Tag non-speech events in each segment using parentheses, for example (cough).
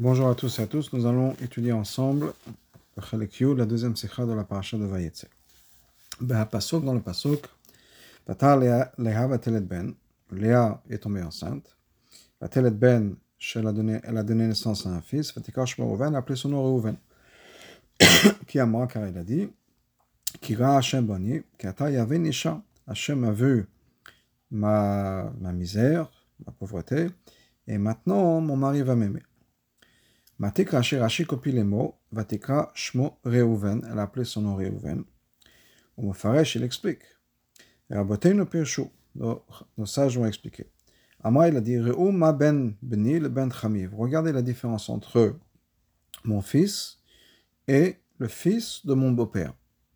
Bonjour à tous et à tous, nous allons étudier ensemble la deuxième sikha de la paracha de Vayetze. Pasuk dans le pasuk, Léa Vatelet Ben, Léa est tombée enceinte, Ben, elle a donné, a naissance à un fils, Vatikar Shmo Reuven, appelé son nom Reuven, (coughs) qui a moi, car il a dit, Kira Hashem Bani, Kata Yavin Isha, Hashem a vu ma, ma misère, ma pauvreté, et maintenant mon mari va m'aimer. Matikra Rashi copie les mots, Vatikra Shmo Reuven, elle a appelé son nom Reuven. Au Mofaresh, il explique. Rabotenu Pirshu, nos sages ont expliqué. Amra, il a dit Reu ma ben beni, le ben chamiv. Regardez la différence entre mon fils et le fils de mon beau-père,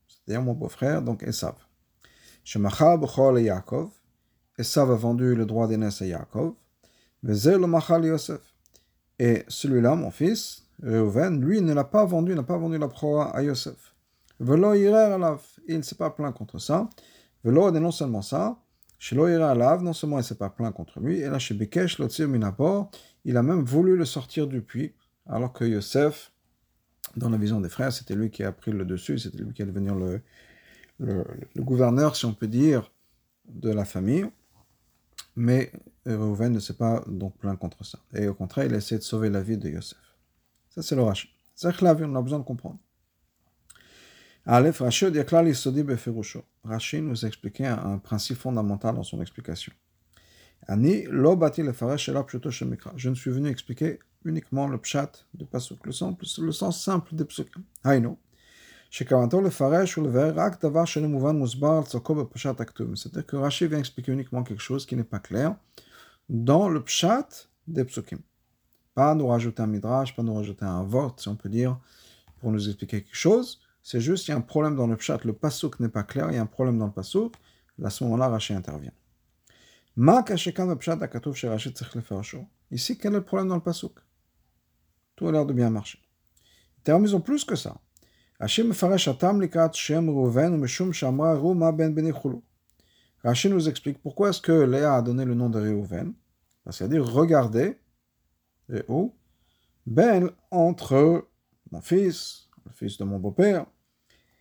c'est-à-dire mon beau-frère, donc Esav. Shemachal b'chol Yaakov. Esav a vendu le droit d'aînesse à Yaakov. Vezer le machal Yosef. Et celui-là, mon fils, Reuven, lui, ne l'a pas vendu, n'a pas vendu la proie à Yosef. Velo il ne s'est pas plaint contre ça. Velo, et non seulement ça, Shelo alav, non seulement il ne s'est pas plaint contre lui, et là, chez Bekesh, Minapor, il a même voulu le sortir du puits, alors que Yosef, dans la vision des frères, c'était lui qui a pris le dessus, c'était lui qui allait devenir le, le, le, gouverneur, si on peut dire, de la famille. Mais Reuven ne s'est pas donc plaint contre ça. Et au contraire, il a essayé de sauver la vie de Yosef. Ça, c'est le Rashi. C'est on a besoin de comprendre. Aleph, Rashi Rashi nous expliquait un, principe fondamental dans son explication. Ani lo bati le Je ne suis venu expliquer uniquement le pshat de pasuk, le sens, le sens simple des psukim. Haïno. שכוונתו לפרש ולבאר רק דבר שאינו מובן מוסבר על צורכו בפשט הכתוב. C'est-à-dire que Rashi vient expliquer uniquement quelque chose qui n'est pas clair dans le pshat des psukim. Pas nous rajouter un midrash, pas nous rajouter un vote, si on peut dire, pour nous expliquer quelque chose. C'est juste, il y a un problème dans le pshat, le pasuk n'est pas clair, il y a un problème dans le pasuk. À ce moment-là, Rashi intervient. Ici, quel est le problème dans le pasuk Tout a l'air de bien marcher. Terminons plus que ça. Rashi nous explique pourquoi est-ce que Léa a donné le nom de Reuven. Parce qu'elle dit regardez, Reu, ben entre mon fils, le fils de mon beau-père,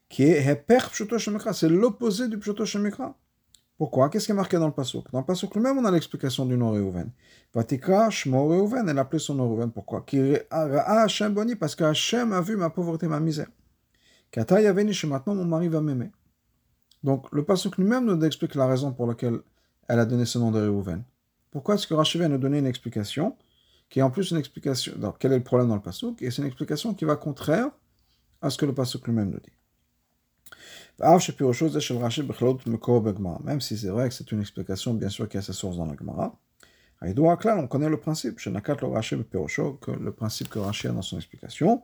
qui est Heper Pshuto c'est l'opposé du Pshuto Shemikra. Pourquoi? Qu'est-ce qui est marqué dans le Pasuk? Dans le Pasuk lui-même, on a l'explication du nom Reuven. Vatikra Shmo Reuven, elle a appelé son nom Reuven. Pourquoi? Parce que Hashem a vu ma pauvreté, ma misère. Maintenant mon mari va m'aimer. Donc le Pasuk lui-même nous explique la raison pour laquelle elle a donné ce nom de. Pourquoi est-ce que Rashi vient nous donner une explication qui est en plus une explication. Donc, quel est le problème dans le Pasuk? Et c'est une explication qui va contraire à ce que le Pasuk lui-même nous dit. Même si c'est vrai que c'est une explication, bien sûr, qui a sa source dans la Gemara. On connaît le principe, que le principe que Rashi a dans son explication.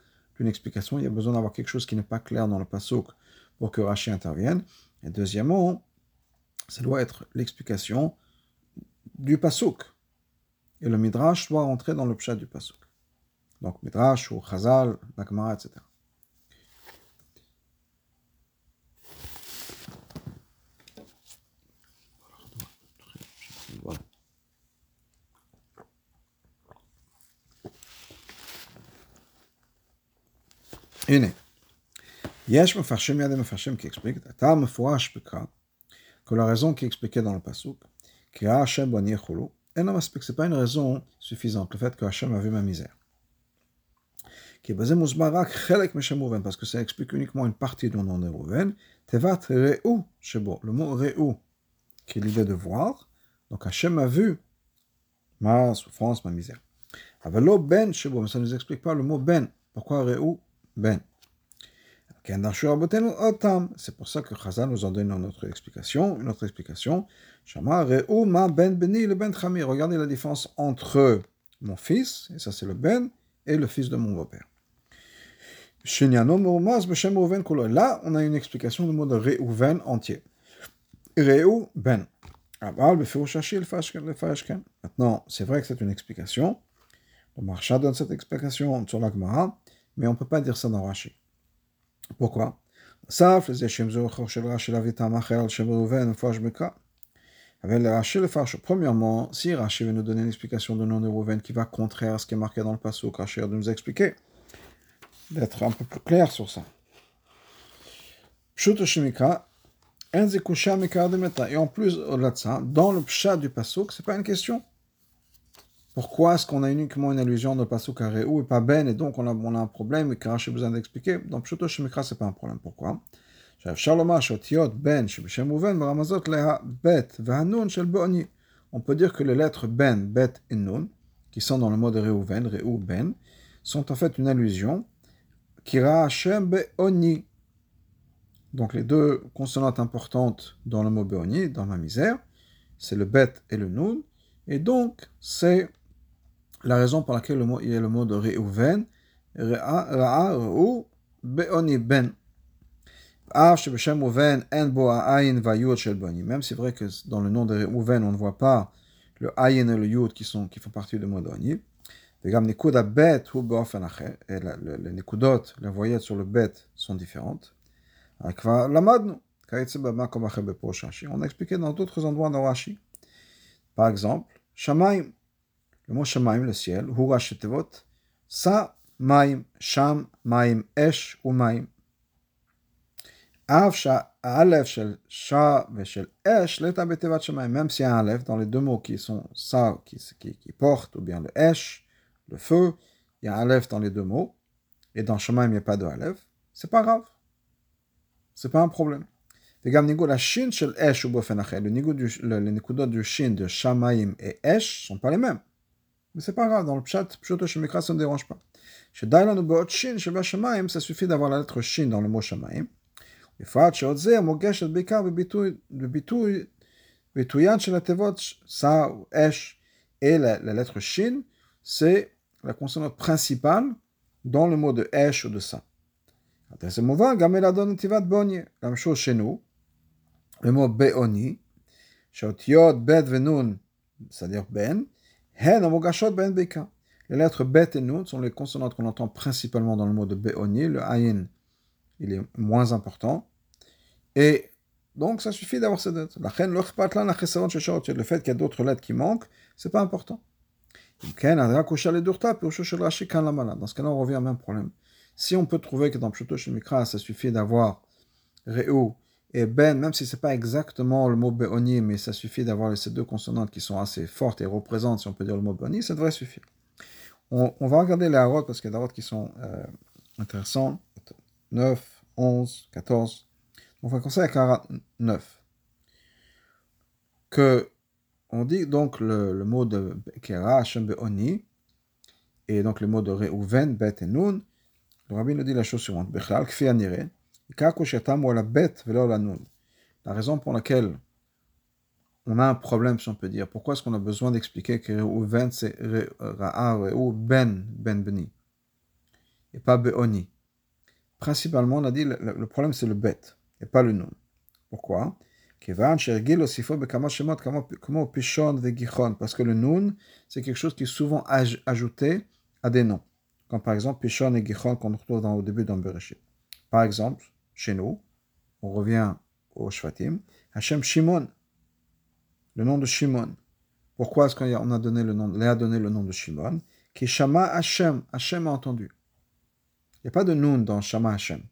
d'une explication, il y a besoin d'avoir quelque chose qui n'est pas clair dans le pasuk pour que Rashi intervienne. Et deuxièmement, ça doit être l'explication du pasuk. Et le midrash doit rentrer dans le pshat du pasuk. Donc midrash ou chazal, la etc. הנה, יש מפרשים יד המפרשים qui expliquent, אתה מפורש בכך, que la raison qui est expliquée dans le pasuk, כי ראה השם בני יחולו, אינו מספיק, c'est pas une raison suffisante, le fait que Hachem a vu ma misère. כי בזה מוסבר רק חלק משם ראובן, parce que ça explique uniquement une partie du nom de Rouven, תיבת ראו שבו, le mot ראו, qui est l'idée de voir, donc Hachem a vu ma souffrance, ma misère. אבל לא בן שבו, mais ça ne nous explique pas le mot ben, pourquoi ראו Ben. C'est pour ça que Chazal nous en donne une autre explication. Une autre explication. ben beni le ben Regardez la différence entre mon fils, et ça c'est le ben, et le fils de mon beau-père. Là, on a une explication du mot de Reuven entier. Reu ben. Maintenant, c'est vrai que c'est une explication. Le Marsha donne cette explication sur la Gemara, mais on ne peut pas dire ça dans Rashi. Pourquoi? Premièrement, si Rashi veut nous donner une explication de nom de qui va contraire à ce qui est marqué dans le passage, Rashi de nous expliquer, d'être un peu plus clair sur ça. Et en plus, au-delà de ça, dans le pshat du pasuk, c'est pas une question. Pourquoi est-ce qu'on a uniquement une allusion le pasuk à Réou et pas Ben, et donc on a, on a un problème et que Rashi a besoin d'expliquer? Dans Pshuto Shemikra, c'est pas un problème. Pourquoi? On peut dire que les lettres ben, bet et nun, qui sont dans le mot de Reuven, Reu ben, sont en fait une allusion Kira Hashem Be'oni. Donc les deux consonantes importantes dans le mot Be'oni, dans ma misère, c'est le bet et le nun. Et donc, c'est la raison pour laquelle le mot, il y a le mot de Reuven, Ra'a, Reu, Be'oni ben. Même c'est vrai que dans le nom de Reuven, on ne voit pas le ayin et le yud qui, sont, qui font partie du mot d'Oni. Et les nikudot, les voyettes sur le bet sont différentes. On a expliqué dans d'autres endroits dans Rashi. Par exemple, Shamaim, le mot Shamaim, le ciel, Hu Rashitevot, Sa Maim, Sham, Maim, Esh ou Maim. Même s'il y a un Aleph dans les deux mots qui sont qui, ou bien le Esh, le feu, il y a un Aleph dans les deux mots, et dans Shemaim, il n'y a pas de Aleph, c'est pas grave. C'est pas un problème. Esh ou Le niveau du, le, les nikudot du Shin de Shamaim et Esh sont pas les mêmes. Mais c'est pas grave, dans le chat, Pshoto Shemekra, ça ne dérange pas. Chez Dailan ou Beot Shin, chez Bashamaim, ça suffit d'avoir la lettre Shin dans le mot Shamaim. Et Fat, chez Otzer, Mogesh, Bekar, Bebitouy, Betouyan, chez la Tevot, ça Esh, et la, la lettre Shin, c'est la consonante principale dans le mot de Esh ou de ça. C'est mauvais, Gameladon Netivat Bonye. La même chose chez nous, le mot Beoni, chez Otiot, Bet, Venun, c'est-à-dire Ben, ben les lettres bet et nun sont les consonantes qu'on entend principalement dans le mot de beoni. Le ayin, il est moins important. Et donc, ça suffit d'avoir ces lettres. Le fait qu'il y a d'autres lettres qui manquent, c'est pas important. Dans ce cas-là, on revient au même problème. Si on peut trouver que dans Pshoto Mikra, ça suffit d'avoir Réou et Ben, même si c'est pas exactement le mot Be'oni, mais ça suffit d'avoir ces deux consonantes qui sont assez fortes et représentent, si on peut dire le mot Be'oni, ça devrait suffire. On, va regarder les harots parce qu'il y a des harots qui sont euh, intéressants. 9, 11, 14. On va commencer à 49. Que on dit donc le, mot de Kera, Hashem Be'oni, et donc le mot de Reuven, Bet et Nun. Le rabbin nous dit la chose suivante. Bechlal, Kfi la raison pour laquelle on a un problème, si on peut dire. Pourquoi est-ce qu'on a besoin d'expliquer que Reuven c'est ou Ben, Ben Beni, et pas Be'oni? Principalement, on a dit le, problème c'est le Bet et pas le nom. Pourquoi? Parce que le nun, c'est quelque chose qui est souvent ajouté à des noms. Comme par exemple Pishon et Gichon qu'on retrouve dans, au début dans Bereshit. Par exemple, chez nous, on revient au Shvatim, Hashem Shimon, le nom de Shimon. Pourquoi est-ce qu'on a donné le nom, a donné le nom de Shimon? Qui Shama Hashem, Hashem a entendu. Il n'y a pas de nun dans Shama Hashem.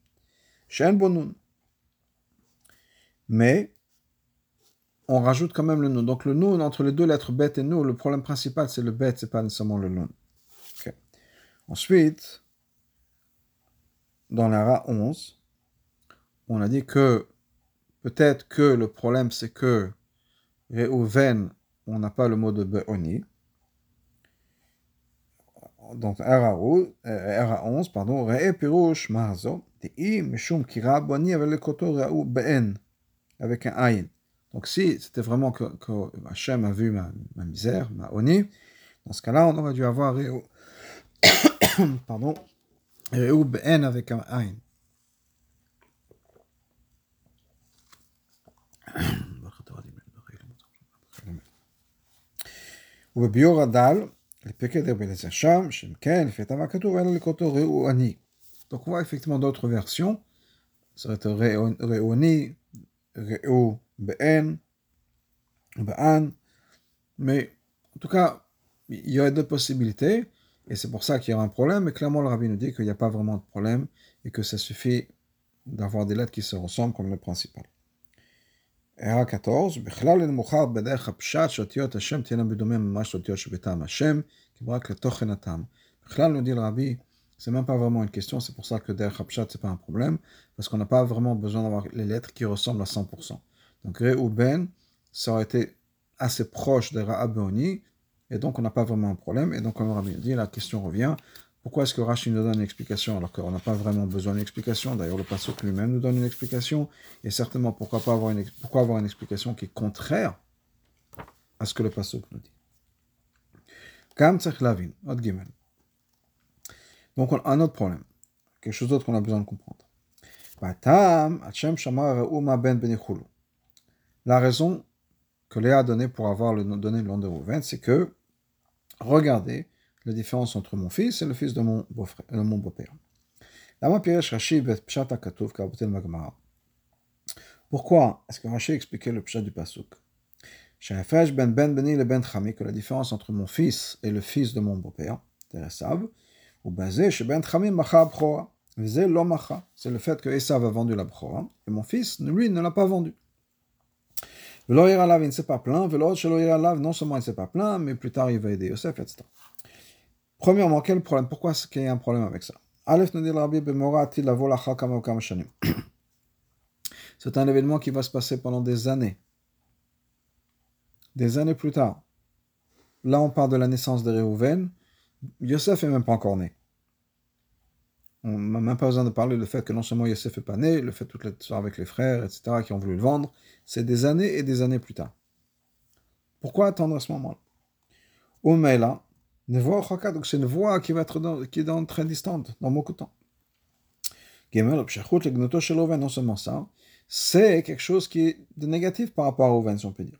Shen Bonun mais on rajoute quand même le nom. Donc le nom entre les deux lettres bête et nous, le problème principal c'est le bête, c'est pas nécessairement le nom. Ensuite, dans la Ra 11, on a dit que peut-être que le problème c'est que Reuven, on n'a pas le mot de Be'oni. Donc Ra 11, euh, pardon, Re'e Pirouche Mahazo, Te'i Mishum Kira Boni avec le koto Ra'u Be'en avec un aïn. Donc si c'était vraiment que, que a vu ma, misère, ma oni, dans ce cas-là, on aurait dû avoir (coughs) pardon, avec un Ain. ראו אני. Donc on voit effectivement d'autres versions. Ça va être ראו אני, ראו באן, באן. Mais en tout cas, il y a deux possibilités. Et c'est pour ça qu'il y a un problème. Mais clairement, le rabbi nous dit qu'il n'y a pas vraiment de problème et que ça suffit d'avoir des lettres qui se ressemblent comme le principal. הערה 14, בכלל אין מוכר בדרך הפשט שאותיות השם תהיינה בדומה ממש לאותיות שבטעם השם, כי רק לתוכן הטעם. בכלל, nous dit le rabbi, c'est même pas vraiment une question, c'est pour ça que derrière Hapshat, c'est pas un problème, parce qu'on n'a pas vraiment besoin d'avoir les lettres qui ressemblent à 100%. Donc, Ré ou Ben, ça aurait été assez proche de Ra'aboni, et donc on n'a pas vraiment un problème, et donc comme le rabbi dit, la question revient, pourquoi est-ce que Rashi nous donne une explication alors qu'on n'a pas vraiment besoin d'une explication? D'ailleurs, le Pasuk lui-même nous donne une explication. Et certainement, pourquoi, pas avoir une, pourquoi avoir une explication qui est contraire à ce que le Pasuk nous dit? Donc, on a un autre problème. Quelque chose d'autre qu'on a besoin de comprendre. La raison que Léa a donnée pour avoir le, donné le nom de Rouven, c'est que, regardez, la différence entre mon fils et le fils de mon beau-frère, de mon beau-père. Pourquoi est-ce que Rashi expliquait le pshat du pasuk? Ben ben ben que la différence entre mon fils et le fils de mon beau-père, ou basé chez ben c'est le fait que Esav a vendu la bchora et mon fils, lui, ne l'a pas vendu. Velo il ne s'est pas plaint, velo non seulement il ne s'est pas plaint, mais plus tard il va aider Yosef, etc. Premièrement, quel problème? Pourquoi est-ce qu'il y a un problème avec ça? C'est un événement qui va se passer pendant des années. Des années plus tard. Là, on parle de la naissance de Réhouven. Yosef n'est même pas encore né. On n'a même pas besoin de parler du fait que non seulement Yosef n'est pas né, le fait toute l'histoire avec les frères, etc., qui ont voulu le vendre. C'est des années et des années plus tard. Pourquoi attendre à ce moment-là? Donc c'est une voix qui va être dans, qui est dans, très distante, dans beaucoup de temps. Non seulement ça, c'est quelque chose qui est de négatif par rapport à Rouven, si on peut dire.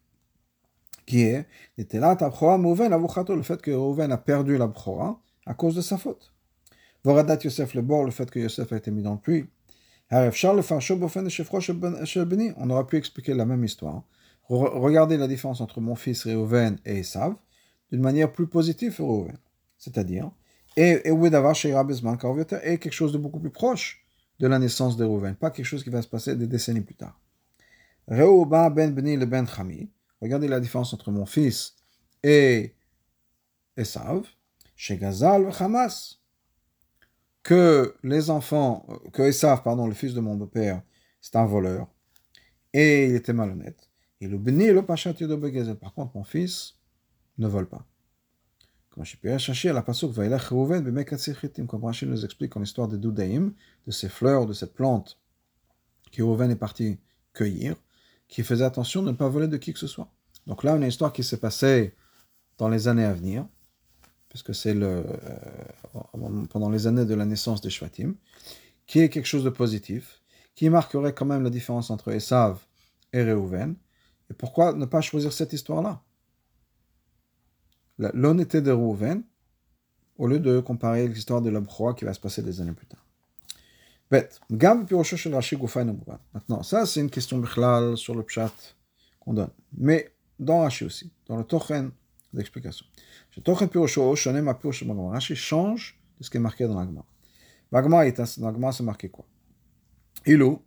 Qui est le fait que Rouven a perdu la Bchora à cause de sa faute. Voradat Yosef le bord, le fait que Yosef a été mis dans le puits. On aurait pu expliquer la même histoire. Regardez la différence entre mon fils Réhouven et Esav d'une manière plus positive pour C'est-à-dire, et, et, et quelque chose de beaucoup plus proche de la naissance de Rouven, pas quelque chose qui va se passer des décennies plus tard. Reuba ben Beni le ben Chami. Regardez la différence entre mon fils et Esav. Chez Gazal Hamas. Que les enfants, que Esav, pardon, le fils de mon beau-père, c'est un voleur. Et il était malhonnête. Et le Beni le Pachat de Par contre, mon fils, ne vole pas. Comme Rashi à la pasuk Vailach Reuven b'mekatzichitim, comme Rashi nous explique en histoire des Doudaïm, de ces fleurs, de cette plante que Reuven est parti cueillir, qui faisait attention de ne pas voler de qui que ce soit. Donc là, une histoire qui s'est passée dans les années à venir, puisque c'est le, euh, pendant les années de la naissance des Shvatim, qui est quelque chose de positif, qui marquerait quand même la différence entre Esav et Reuven. Et pourquoi ne pas choisir cette histoire-là? L'honnêteté de Rouven, au lieu de comparer l'histoire de l'Abroa qui va se passer des années plus tard. Maintenant, ça c'est une question bichlal sur le pshat qu'on donne. Mais dans Rashi aussi, dans le tochen d'explication. Le tochen pirosho, shonem ma pirosho magma. Rashi change de ce qui est marqué dans l'agma. L'agma, l'agma c'est marqué quoi? Ilou,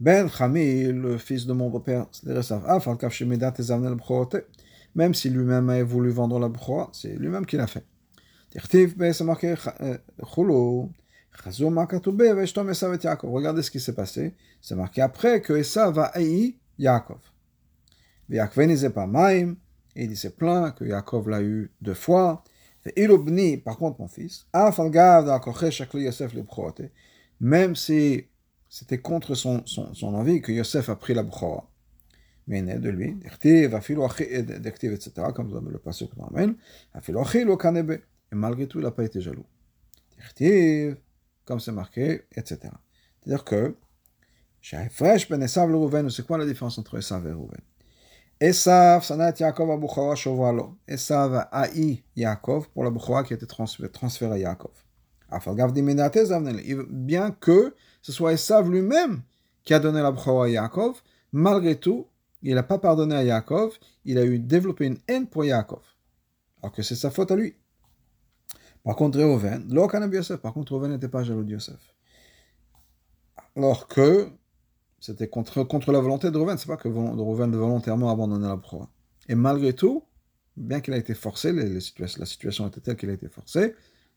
ben Chami, le fils de mon beau-père, c'est Resav, af al kaf shemidat ezavnel bchorote même si lui-même a voulu vendre la broie, c'est lui-même qui l'a fait. Regardez ce qui s'est passé. C'est marqué après que Esav va haï Yaakov. Et il s'est plaint que Yaakov l'a eu deux fois. Par contre, mon fils, même si c'était contre son, son, son envie que Yosef a pris la broie né de lui, etc., et malgré tout, il n'a pas été jaloux. comme c'est marqué, etc. C'est-à-dire que, ben c'est quoi la différence entre et Rouven a Yaakov pour la qui a été transférée à Yaakov. Bien que ce soit lui-même qui a donné la à Yaakov, malgré tout, il n'a pas pardonné à Yaakov, il a eu développé une haine pour Yaakov. Alors que c'est sa faute à lui. Par contre, Reuven, Yosef, par contre, Reuven n'était pas jaloux de Yosef. Alors que c'était contre, contre la volonté de Reuven, c'est pas que Reuven volontairement abandonné la proie. Et malgré tout, bien qu'il a été forcé, la situation était telle qu'il a été forcé,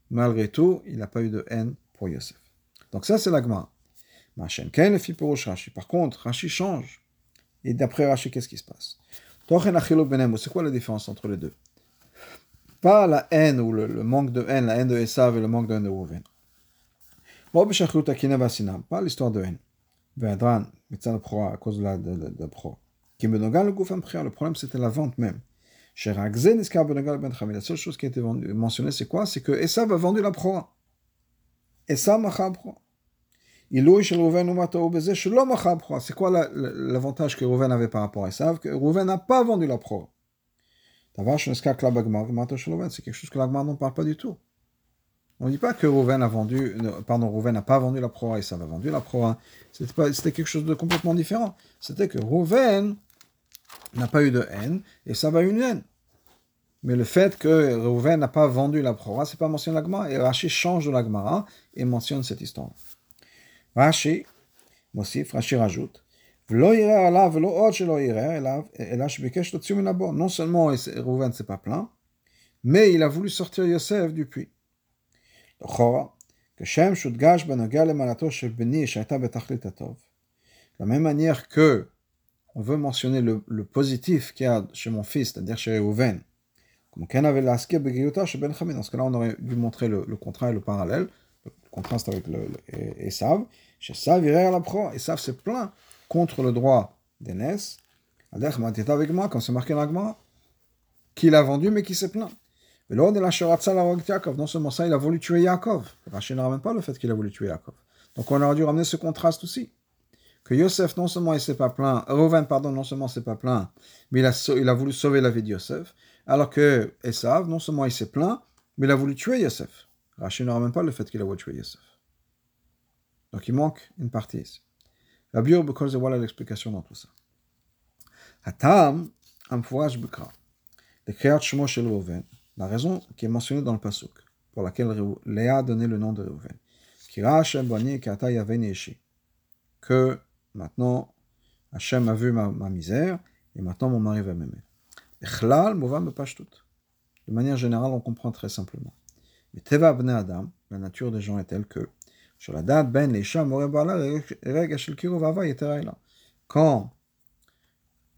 malgré tout, il n'a pas eu de haine pour Yosef. Donc ça, c'est l'agma. Par contre, Rashi change. Et d'après Rashi, qu'est-ce qui se passe? C'est quoi la différence entre les deux? Pas la haine ou le, manque de haine, la haine de Esav et le manque de haine de Reuven. Pas l'histoire de haine. À cause de la, de, de, pro. Qui me le gouffre Le problème, c'était la vente même. Ben La seule chose qui a été mentionnée, c'est quoi? C'est que Esav a vendu la proie. Esav m'a proie. C'est quoi l'avantage que Rouven avait par rapport à Esav Que Rouven n'a pas vendu la proie. C'est quelque chose que l'Agmar n'en parle pas du tout. On ne dit pas que Rouven n'a pas vendu la proie et ça a vendu la proie. C'était quelque chose de complètement différent. C'était que Rouven n'a pas eu de haine et ça va une haine. Mais le fait que Rouven n'a pas vendu la proie, c'est pas mentionné l'Agmara. Et Rashi change de l'Agmara et mentionne cette histoire. Mossif, Rashi rajoute. Non seulement Rouven s'est pas plaint, mais il a voulu sortir Yosef du puits. De la même manière que on veut mentionner le, positif qu'il y a chez mon fils, c'est-à-dire chez Ben Dans ce cas-là, on aurait dû montrer le, et le parallèle, le contraste avec le, il la pro. Esav s'est plaint contre le droit d'Enes. avec moi, quand c'est marqué dans qu'il a vendu, mais qui s'est plaint. Mais lors de la Yaakov, non seulement ça, il a voulu tuer Yaakov. Rachid ne ramène pas le fait qu'il a voulu tuer Yaakov. Donc on aurait dû ramener ce contraste aussi. Que Yosef, non seulement il s'est pas plaint, Reuven, pardon, non seulement s'est pas plaint, mais il a, il a voulu sauver la vie de Yosef. Alors que Esav, non seulement il s'est plaint, mais il a voulu tuer Yosef. Rachid ne ramène pas le fait qu'il a voulu tuer Yosef. Donc il manque une partie ici. La Biur voilà l'explication dans tout ça. Hatam. Le Reuven, la raison qui est mentionnée dans le Pasuk, pour laquelle Léa a donné le nom de Reuven. Kira Hashem Bani Kata Yaven. Que maintenant, Hashem a vu ma, misère, et maintenant mon mari va m'aimer. Echlal Movam Pashtut. De manière générale, on comprend très simplement. Mais Teva Adam, la nature des gens est telle que, Ben Quand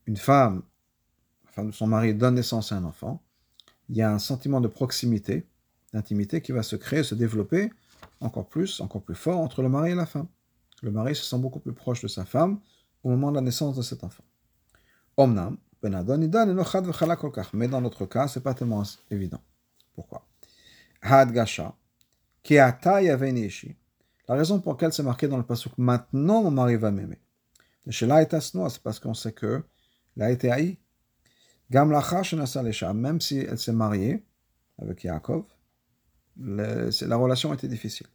une femme, la femme de son mari, donne naissance à un enfant, il y a un sentiment de proximité, d'intimité qui va se créer, se développer encore plus, encore plus fort entre le mari et la femme. Le mari se sent beaucoup plus proche de sa femme au moment de la naissance de cet enfant. Omnam, mais dans notre cas, c'est pas tellement évident. Pourquoi? Hadgasha, La raison pour laquelle c'est marqué dans le passage maintenant mon mari va m'aimer. C'est parce qu'on sait que a été haï même si elle s'est mariée avec Yaakov, la relation était difficile.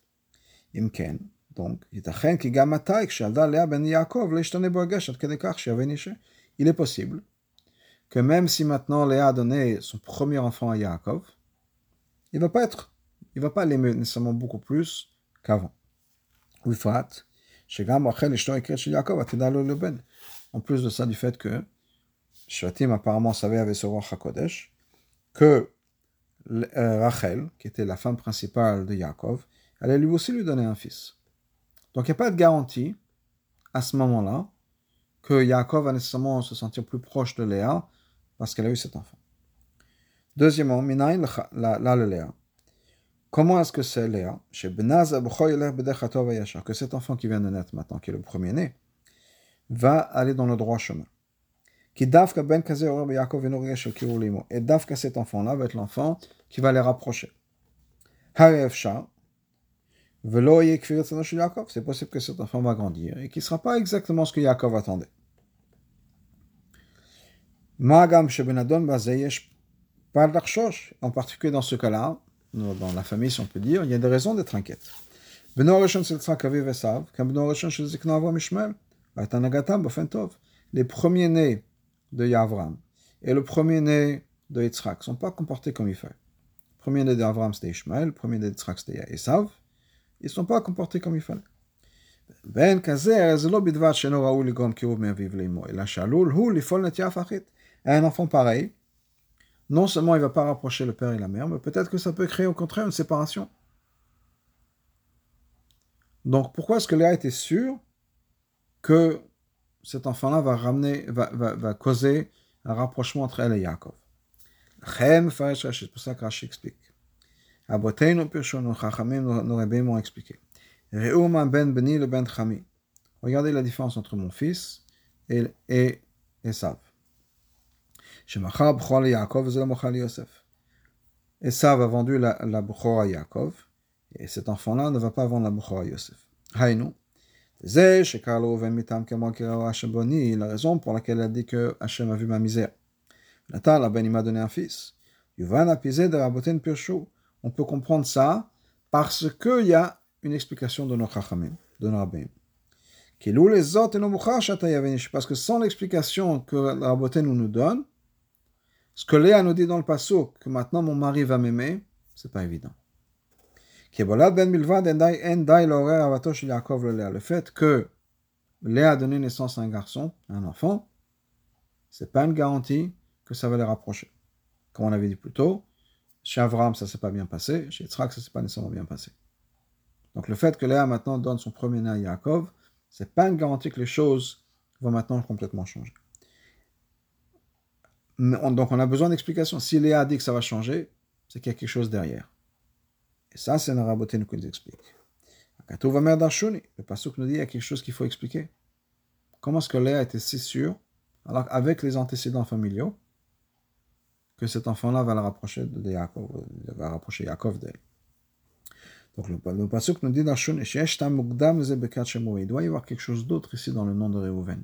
Imken, donc, il est possible que même si maintenant Léa a donné son premier enfant à Yaakov, il il va pas l'aimer nécessairement beaucoup plus qu'avant. En plus de ça, du fait que Shatim apparemment savait avec ce roi Hakodesh que euh, Rachel, qui était la femme principale de Yaakov, allait lui aussi lui donner un fils. Donc il n'y a pas de garantie à ce moment-là que Yaakov va nécessairement se sentir plus proche de Léa parce qu'elle a eu cet enfant. Deuxièmement, Minaïn la le Léa. Comment est-ce que c'est Léa? Que cet enfant qui vient de naître maintenant, qui est le premier-né, va aller dans le droit chemin. Ben Et Dafka cet enfant-là va être l'enfant qui va les rapprocher. C'est possible que cet enfant va grandir et qu'il ne sera pas exactement ce que Yaakov attendait. En particulier dans ce cas-là, dans la famille, si on peut dire, il y a des raisons d'être inquiète. Les premiers-nés de Yavram et le premier-né de Yitzhak ne sont pas comportés comme il faut. Le premier-né d'Avram c'était Ishmael, le premier-né de Yitzhak c'était Esav. Ils ne sont pas comportés comme il fallait. Ben Un enfant pareil, non seulement il ne va pas rapprocher le père et la mère, mais peut-être que ça peut créer au contraire une séparation. Donc pourquoi est-ce que Léa était sûre que cet enfant-là va ramener, va, va, va, causer un rapprochement entre elle et Yaakov? C'est pour ça que Rashi explique. Chachamim, nos m'ont expliqué. Re'uma ben Beni le ben Chami. Regardez la différence entre mon fils et, et Esav. Shemachar Bchor Yaakov, Zela Mochal Yosef. La, la à Yaakov, et cet enfant-là ne va pas vendre la Bchor à Yosef. Hainu. C'est la raison pour laquelle elle dit que Hachem a vu ma misère. Natal, ben, il m'a donné un fils. De Raboten on peut comprendre ça parce qu'il y a une explication de nos chachamim, de nos rabbins. Parce que sans l'explication que la raboté nous, nous donne, ce que Léa nous dit dans le passage, que maintenant mon mari va m'aimer, c'est pas évident. Ben le fait que Léa a donné naissance à un garçon, à un enfant, c'est pas une garantie que ça va les rapprocher. Comme on avait dit plus tôt, chez Avram, ça s'est pas bien passé. Chez Yitzhak, ça s'est pas nécessairement bien passé. Donc le fait que Léa maintenant donne son premier né à Yaakov, c'est pas une garantie que les choses vont maintenant complètement changer. Donc on a besoin d'explications. Si Léa dit que ça va changer, c'est qu'il y a quelque chose derrière. Et ça, c'est une raboté qui nous explique. Le passage nous dit qu'il y a quelque chose qu'il faut expliquer. Comment est-ce que Léa était si sûre, alors avec les antécédents familiaux, que cet enfant-là va la rapprocher de Yaakov, va rapprocher Yaakov d'elle? Donc le, le pasuk nous dit dans il doit y avoir quelque chose d'autre ici dans le nom de Reuven.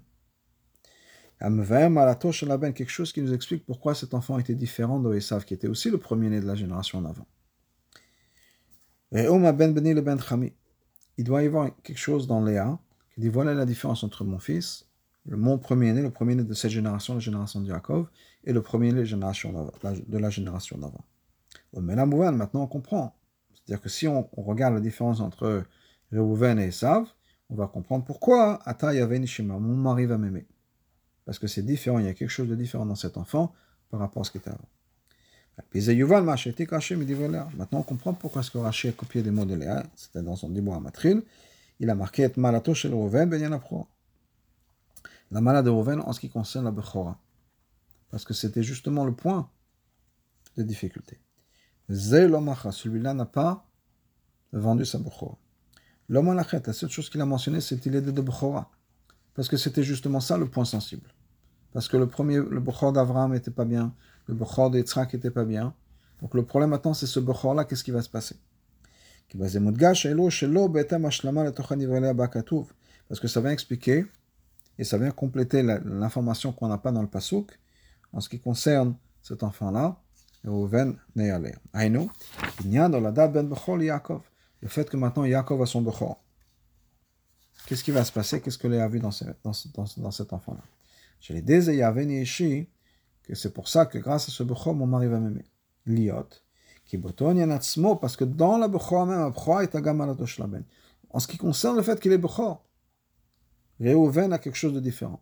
Quelque chose qui nous explique pourquoi cet enfant était différent de Esav, qui était aussi le premier-né de la génération d'avant. Ben il doit y avoir quelque chose dans Léa qui dit voilà la différence entre mon fils le mon premier-né, le premier-né de cette génération, la génération de Yaakov, et le premier-né de la génération d'avant. Mais là, maintenant on comprend. C'est-à-dire que si on, regarde la différence entre Reuven et Esav, on va comprendre pourquoi Ata Yavenishima, mon mari va m'aimer. Parce que c'est différent, il y a quelque chose de différent dans cet enfant par rapport à ce qui était avant. Maintenant, on comprend pourquoi ce que Rashi a copié des mots de Léa, c'était dans son débois à Matril, il a marqué et malato shel Reuven ben la malade de Rouven en ce qui concerne la Bechora. Parce que c'était justement le point de difficulté. celui-là n'a pas vendu sa Bechora. L'homme la seule chose qu'il a mentionné, c'est qu'il est de Bechora. Parce que c'était justement ça le point sensible. Parce que le premier, le Bechor d'Avraham n'était pas bien, le Bechor d'Yitzhak n'était pas bien. Donc le problème maintenant, c'est ce Bechor-là, qu'est-ce qui va se passer? Parce que ça va expliquer et ça vient compléter l'information qu'on n'a pas dans le Pasuk en ce qui concerne cet enfant-là, il y a dans la date Ben le fait que maintenant Yaakov a son Bechol. Qu'est-ce qui va se passer? Qu'est-ce que Léa a vu dans cet enfant-là? Je l'ai dit, que c'est pour ça que grâce à ce Bechol, mon mari va m'aimer. Liot. Parce que dans la Bechor même, ben. en ce qui concerne le fait qu'il est Bechor, Réhouven a quelque chose de différent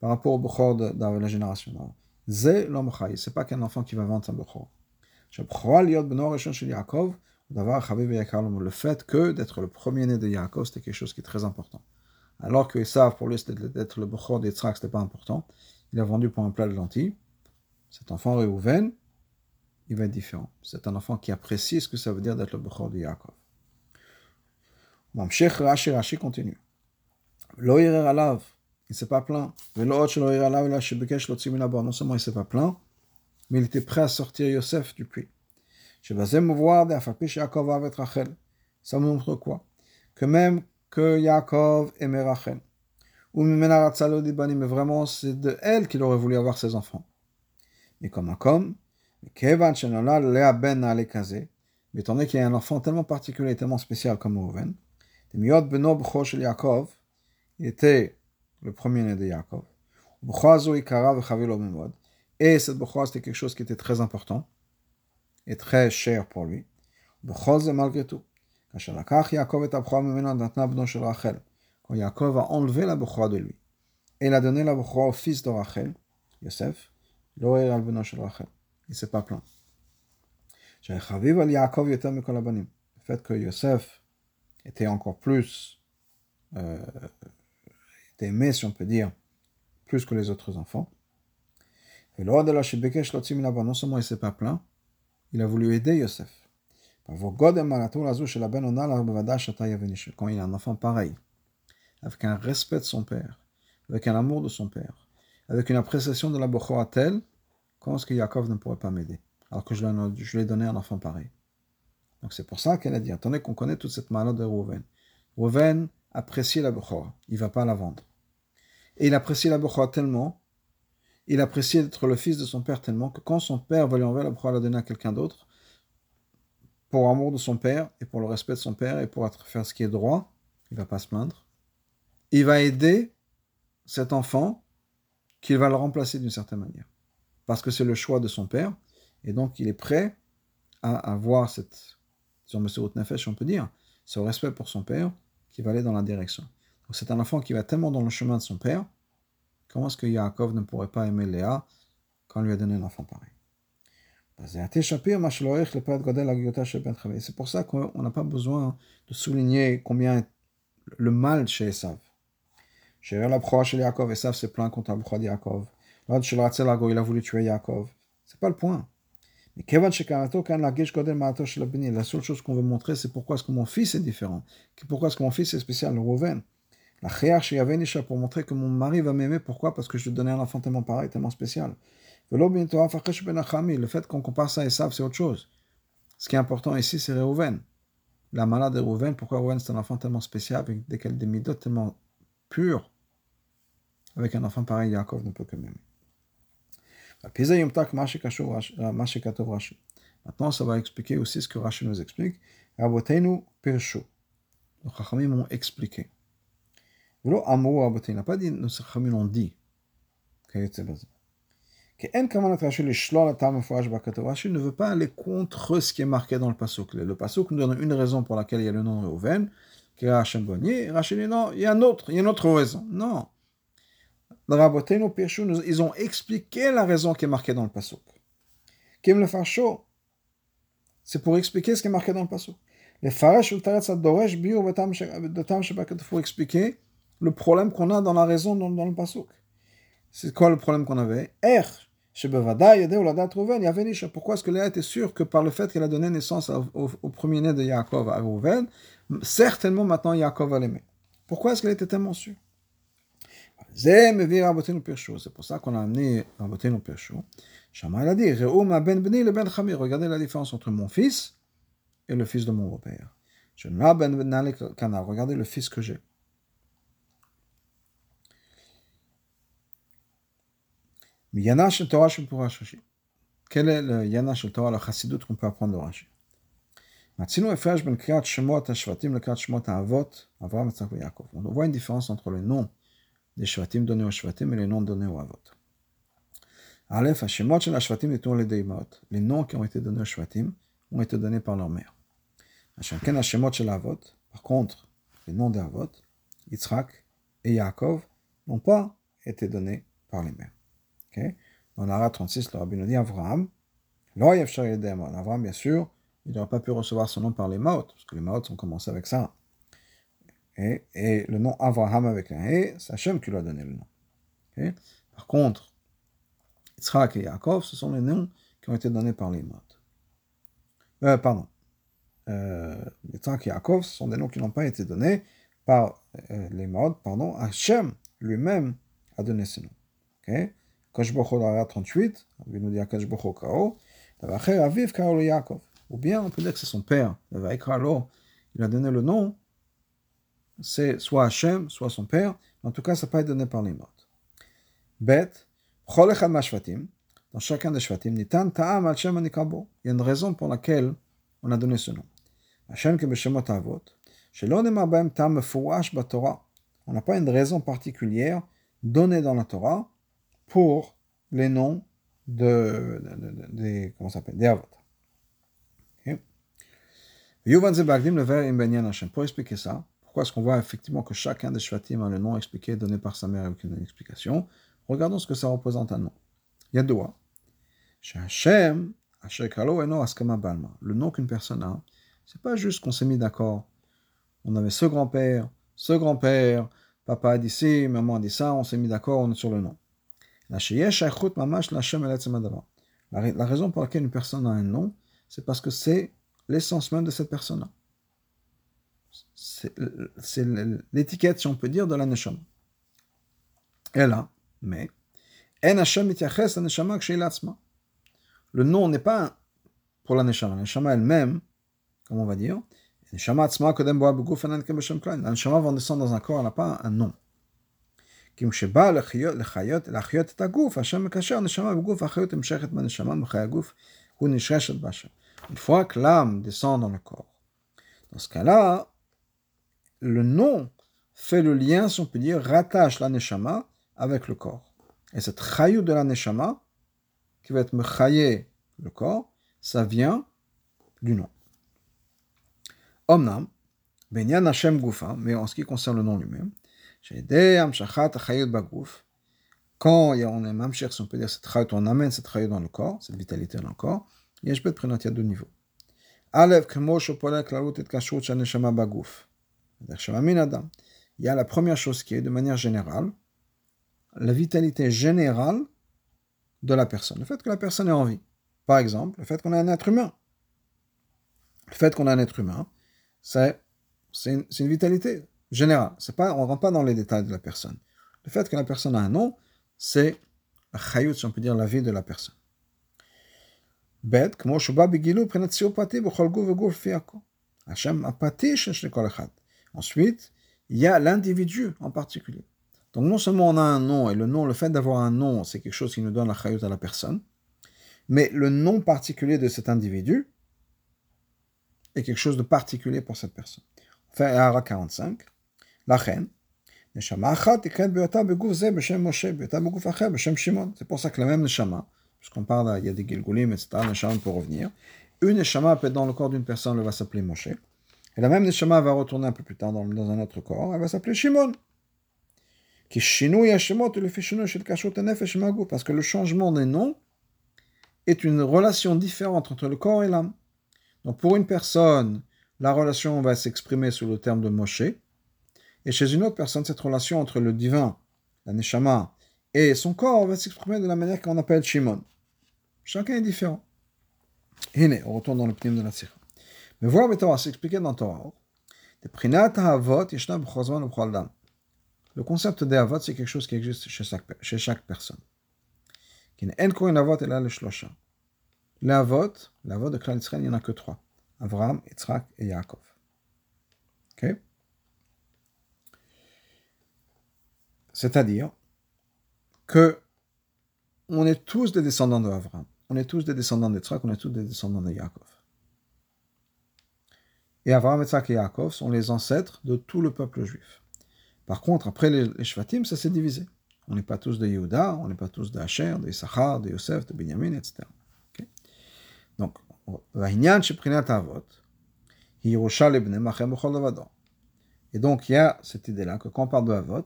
par rapport au Bechor de, la génération d'avant. Zé c'est pas qu'un enfant qui va vendre un Bechor. Le fait que d'être le premier-né de Yaakov, c'était quelque chose qui est très important. Alors que Esav, pour lui, d'être le Bechor d'Yitzhak, c'était pas important. Il a vendu pour un plat de lentilles. Cet enfant Réhouven, il va être différent. C'est un enfant qui apprécie ce que ça veut dire d'être le Bechor de Yaakov. Mamshech Rashi Rashi continue. Lo il ne s'est pas plaint. Non seulement il s'est pas plaint, mais il était prêt à sortir Yosef du puits. Ça montre quoi? Que même que Yaakov aimait Rachel, ou mais vraiment c'est de elle qu'il aurait voulu avoir ses enfants. Mais comme comme, ben mais étant donné qu'il y a un enfant tellement particulier, tellement spécial comme Reuven, il était le premier-né de Yaakov. Et cette Bechora, c'était quelque chose qui était très important et très cher pour lui. malgré tout. Quand Yaakov a enlevé la Bechora de lui, et il a donné la Bechora au fils de Rachel, Yosef. Il s'est pas plaint. Le fait que Yosef était encore plus, était aimé, si on peut dire, plus que les autres enfants. Et lors de la non seulement il ne s'est pas plaint, il a voulu aider Yosef. Quand il a un enfant pareil, avec un respect de son père, avec un amour de son père, avec une appréciation de la Bochora telle, comment est-ce que Yaakov ne pourrait pas m'aider alors que je lui ai donné un enfant pareil? Donc c'est pour ça qu'elle a dit, attendez qu'on connaît toute cette maladie de Rouven. Rouven apprécie la Bochora, il ne va pas la vendre. Et il apprécie la Bochora tellement, il apprécie d'être le fils de son père tellement que quand son père va lui enlever la Bochora, la donner à quelqu'un d'autre, pour amour de son père et pour le respect de son père et pour faire ce qui est droit, il va pas se plaindre. Il va aider cet enfant qu'il va le remplacer d'une certaine manière. Parce que c'est le choix de son père. Et donc, il est prêt à avoir cette, sur M. Nefesh, on peut dire, ce respect pour son père qui va aller dans la direction. C'est un enfant qui va tellement dans le chemin de son père. Comment est-ce que Yaakov ne pourrait pas aimer Léa quand on lui a donné un enfant pareil? C'est pour ça qu'on n'a pas besoin de souligner combien le mal chez Esav. Chez la proie chez Yaakov, Esav s'est plaint contre la proie de Yaakov. Il a voulu tuer Yaakov. C'est pas le point. Mais la seule chose qu'on veut montrer, c'est pourquoi est-ce que mon fils est différent. Pourquoi est-ce que mon fils est spécial, le Rouven. La chez pour montrer que mon mari va m'aimer. Pourquoi Parce que je lui donnais un enfant tellement pareil, tellement spécial. Le fait qu'on compare ça à Esav, c'est autre chose. Ce qui est important ici, c'est Reuven. La malade de pourquoi Reuven c'est un enfant tellement spécial, avec des, des tellement purs Avec un enfant pareil, Yaakov ne peut que m'aimer. Maintenant, ça va expliquer aussi ce que Rashi nous explique. Rabotenu Pirshu. Les Chachamim m'ont expliqué. Il n'a pas dit, nos Chachamim l'ont dit. Rashi ne veut pas aller contre ce qui est marqué dans le Pasuk. Le Pasuk nous donne une raison pour laquelle il y a le nom Reuven, qui est Hachem Bonnier. Rashi dit non, il y a un autre, il y a une autre raison. Non. Ils ont expliqué la raison qui est marquée dans le Pasuk. Kim le chaud c'est pour expliquer ce qui est marqué dans le Pasuk. Les Farash il faut expliquer le problème qu'on a dans la raison dans, dans le Pasuk. C'est quoi le problème qu'on avait Er, pourquoi est-ce que Léa était sûre que par le fait qu'elle a donné naissance au, premier-né de Yaakov, à Reuven, certainement maintenant Yaakov va l'aimer Pourquoi est-ce qu'elle était tellement sûre? C'est pour ça qu'on a amené Rabotenu Pirshu. Shama a dit ben Regardez la différence entre mon fils et le fils de mon beau-père. Regardez le fils que j'ai. Yana shel Torah shel Rashi. Quel est le Yana shel Torah, le chassidut qu'on peut apprendre de Rashi? Matzino efresh ben kriat shemot ha-shvatim le kriat shemot ha-avot, Avraham, Yitzhak et Yaakov. On voit une différence entre les noms des shvatim donnés aux shvatim et les noms donnés aux avot. Aleph, ha-shemot shel ha-shvatim étant les deimaot. Les noms qui ont été donnés aux shvatim ont été donnés par leur mère. Hashanken ha-shemot shel avot. Par contre, les noms des avot, Yitzhak et Yaakov, n'ont pas été donnés par les mères. Dans l'Ara 36, le rabbi nous dit Avraham. Avraham, bien sûr, il n'aurait pas pu recevoir son nom par les Maot, parce que les Maot ont commencé avec ça. Et, le nom Avraham avec un E, c'est Hachem qui lui a donné le nom. Par contre, Yitzhak et Yaakov, ce sont les noms qui ont été donnés par les Maot. Euh, pardon. Euh, et Yaakov, ce sont des noms qui n'ont pas été donnés par euh, les Maot, pardon. Hachem lui-même a donné noms. Okay? Kashbocho dans 38, il nous dit Kao, Aviv Yaakov. Ou bien on peut dire que c'est son père, Vaikralo, il a donné le nom, c'est soit Hachem, soit son père. En tout cas, ça peut pas été donné par les mots. Bet, dans chacun des shvatim, nitan ta'am al shem Il y a une raison pour laquelle on a donné ce nom. Hachem que b'shemot avot, shelo nemar b'hem ta'am mefouash Torah. On n'a pas une raison particulière donnée dans la Torah pour les noms de, des, comment s'appelle, des avot. Pour expliquer ça, pourquoi est-ce qu'on voit effectivement que chacun des shvatim a le nom expliqué, donné par sa mère avec une explication? Regardons ce que ça représente un nom. Il y a deux Le nom qu'une personne a, c'est pas juste qu'on s'est mis d'accord. On avait ce grand-père, ce grand-père, papa a dit ci, maman a dit ça, on s'est mis d'accord, on est sur le nom. La raison pour laquelle une personne a un nom, c'est parce que c'est l'essence même de cette personne-là. C'est l'étiquette, si on peut dire, de la neshama. Et là, mais, le nom n'est pas pour la neshama. La neshama elle-même, comme on va dire, la neshama va descendre dans un corps, elle n'a pas un nom. Une fois que l'âme descend dans le corps, dans ce cas-là, le nom fait le lien, si on peut dire, rattache la neshama avec le corps. Et cette chayou de la neshama, qui va être mechaye le corps, ça vient du nom. Omnam, benyan Hashem gufa, mais en ce qui concerne le nom lui-même, quand on est si on peut dire cette on amène cette chayut dans le corps, cette vitalité dans le corps, il y a de deux niveaux. Alev. Il y a la première chose qui est, de manière générale, la vitalité générale de la personne. Le fait que la personne est en vie. Par exemple, le fait qu'on a un être humain. Le fait qu'on a un être humain, c'est une, vitalité générale. C'est pas, on ne rentre pas dans les détails de la personne. Le fait que la personne a un nom, c'est la chayut, si on peut dire, la vie de la personne. Bet, כמו שהוא בא בגילוי מבחינת ציור פרטי בכל גוף וגוף לפי הכל. השם הפרטי שיש לכל אחד. Ensuite, il y a l'individu en particulier. Donc non seulement on a un nom, et le nom, le fait d'avoir un nom, c'est quelque chose qui nous donne la chayut à la personne, mais le nom particulier de cet individu est quelque chose de particulier pour cette personne. On fait Ara 45. La reine. C'est pour ça que la même neshama, puisqu'on parle, il y a des gilgulim, etc., neshama pour revenir. Une neshama peut être dans le corps d'une personne, elle va s'appeler Moshe. Et la même neshama va retourner un peu plus tard dans, dans un autre corps, elle va s'appeler Shimon. Parce que le changement des noms est une relation différente entre le corps et l'âme. Donc pour une personne, la relation va s'exprimer sous le terme de Moshe. Et chez une autre personne, cette relation entre le divin, la Neshama, et son corps va s'exprimer de la manière qu'on appelle Shimon. Chacun est différent. Et on retourne dans le pneume de la Sikha. Mais voir Torah, c'est expliqué dans Torah. Le concept d'Avot, c'est quelque chose qui existe chez chaque, personne. L'Avot, l'Avot de Klal il n'y en a que trois. Abraham, Yitzhak et Yaakov. Ok? C'est-à-dire que on est tous des descendants d'Abraham. On est tous des descendants d'Yitzhak, on est tous des descendants de Yaakov. Et Abraham, Yitzhak et Yaakov sont les ancêtres de tout le peuple juif. Par contre, après les, les Shvatim, ça s'est divisé. On n'est pas tous de Yehuda, on n'est pas tous de Asher, de Issachar, de Yosef, de Benjamin, etc. Okay? Donc, et donc, il y a cette idée-là que quand on parle de Havot,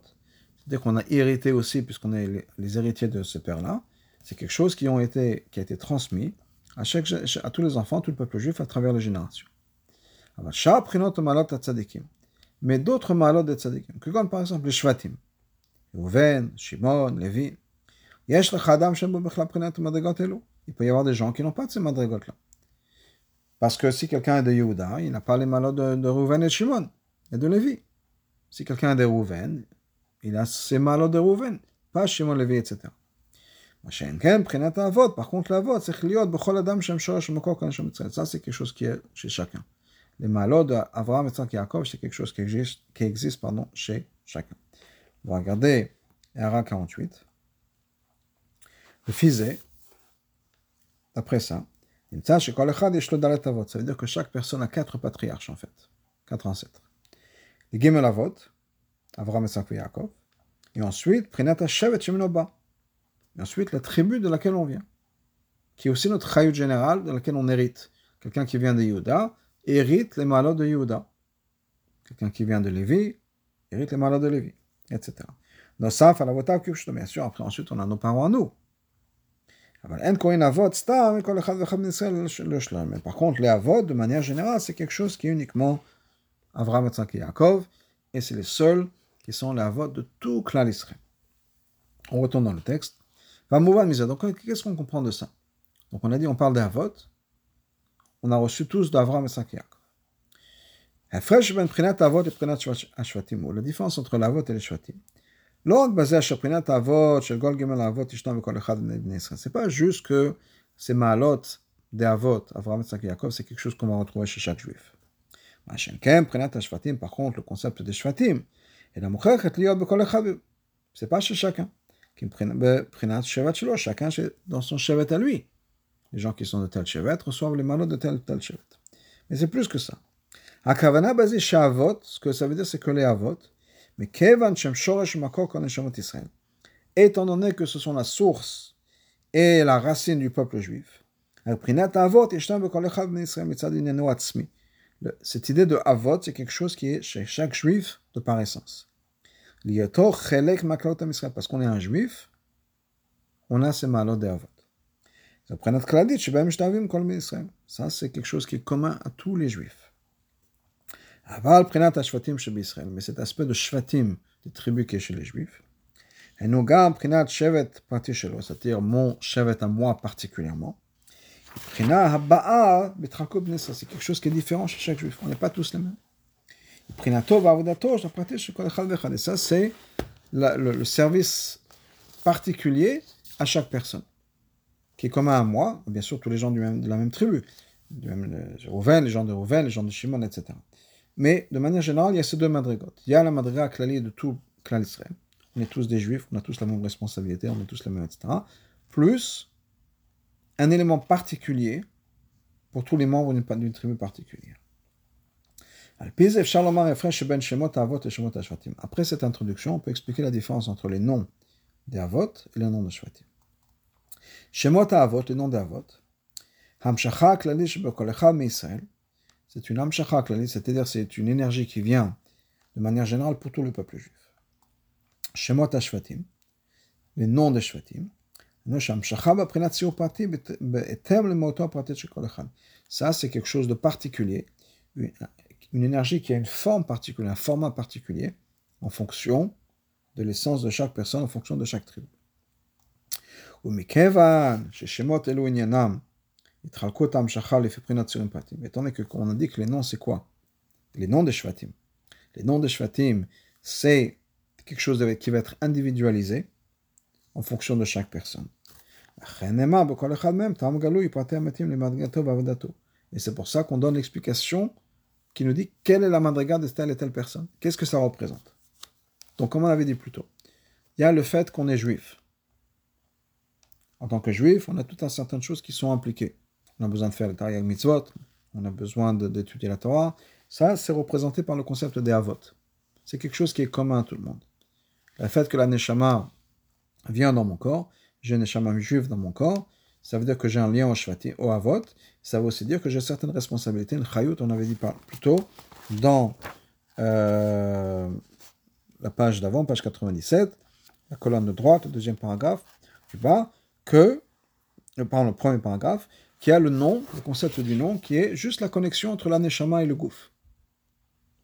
c'est-à-dire qu'on a hérité aussi, puisqu'on est les, héritiers de ce père-là, c'est quelque chose qui, a été transmis à, tous les enfants, tout le peuple juif, à travers les générations mais d'autres malades de tzadikim, que par exemple les shvatim, Rouven, Shimon, Lévi. Il peut y avoir des gens qui n'ont pas de ces madrigotes-là. Parce que si quelqu'un est de Yehuda, il n'a pas les malades de, de Rouven et de Shimon, et de Lévi. Si quelqu'un est de Rouven, il a ses malades de Rouven, pas Shimon, Lévi, etc. Par contre, la vote, c'est ça c'est quelque chose qui est chez chacun. les malades d'Avraham, et Yaakov, c'est quelque chose qui existe, qui existe pardon, chez chacun. On va regarder Ara 48. Le fizé, après ça, ça veut dire que chaque personne a quatre patriarches en fait, quatre ancêtres. Les Gimel Avot, Avraham, et Yaakov, et ensuite, Prinat Hashevet Sheminoba. Et ensuite, la tribu de laquelle on vient, qui est aussi notre chayut général de laquelle on hérite. Quelqu'un qui vient de Yehuda hérite les malades de Yehuda. Quelqu'un qui vient de Lévi hérite les malades de Lévi, etc. Bien sûr, après, ensuite, on a nos parents à nous. Mais par contre, les avots, de manière générale, c'est quelque chose qui est uniquement Avraham, et Yaakov, et c'est les seuls qui sont les avots de tout clan Israël. On retourne dans le texte. Donc, qu'est-ce qu'on comprend de ça? Donc, on a dit, on parle des avots. On a reçu tous d'Avraham et Yaakov. La différence entre l'avot et les shvatim. C'est pas juste que ces malot des avot, Avraham et Yaakov, c'est quelque chose qu'on va retrouver chez chaque juif. Par contre, le concept des shvatim, c'est pas chez chacun. Chacun dans son chevet à lui. Les gens qui sont de tel chevet reçoivent les malot de tel tel chevet. Mais c'est plus que ça. Akavana basé chez Avot, ce que ça veut dire, c'est que les Avot, mais Kevan Shem Shoresh Makor Koneshamot Israël, étant donné que ce sont la source et la racine du peuple juif, cette idée de Avot, c'est quelque chose qui est chez chaque juif de par essence. Parce qu'on est un juif, on a ces malheurs d'Avot. Ça, c'est quelque chose qui est commun à tous les juifs. Mais cet aspect de shvatim, des tribus qui est chez les juifs, c'est-à-dire mon shevet à moi particulièrement, c'est quelque chose qui est différent chez chaque juif. On n'est pas tous les mêmes. Et ça, c'est le, service particulier à chaque personne, qui est commun à moi, bien sûr tous les gens du même, de la même tribu, les gens de Rouven, les gens de Shimon, etc. Mais de manière générale, il y a ces deux madrigotes. Il y a la madriga clalie de tout clan Israël. On est tous des juifs, on a tous la même responsabilité, on est tous les mêmes, etc. Plus un élément particulier pour tous les membres d'une tribu particulière. Après cette introduction, on peut expliquer la différence entre les noms des Avot et les noms de Shvatim. Shemot Avot, les noms des Avot. Hamshacha c'est une amshacha c'est-à-dire c'est une énergie qui vient de manière générale pour tout le peuple juif. Shemot Ashvatim, les noms des Shvatim, ça, c'est quelque chose de particulier, une énergie qui a une forme particulière, un format particulier, en fonction de l'essence de chaque personne, en fonction de chaque tribu. Étant donné que on a dit que les noms c'est quoi? Les noms des Shvatim. Les noms des Shvatim, c'est quelque chose qui va être individualisé en fonction de chaque personne. Et c'est pour ça qu'on donne l'explication qui nous dit quelle est la madriga de telle et telle personne. Qu'est-ce que ça représente? Donc, comme on avait dit plus tôt, il y a le fait qu'on est juif. En tant que juif, on a tout un certain de choses qui sont impliquées on a besoin de faire le Tariq Mitzvot, on a besoin d'étudier la Torah. Ça, c'est représenté par le concept des Avot. C'est quelque chose qui est commun à tout le monde. Le fait que la Neshama vient dans mon corps, j'ai un Neshama juif dans mon corps, ça veut dire que j'ai un lien au Shvati, au Avot. Ça veut aussi dire que j'ai certaines responsabilités. Le Chayut, on avait dit plus tôt, dans euh, la page d'avant, page 97, la colonne de droite, deuxième paragraphe, tu vois que, pardon, le premier paragraphe, qui a le nom, le concept du nom, qui est juste la connexion entre l'aneshama et le gouf.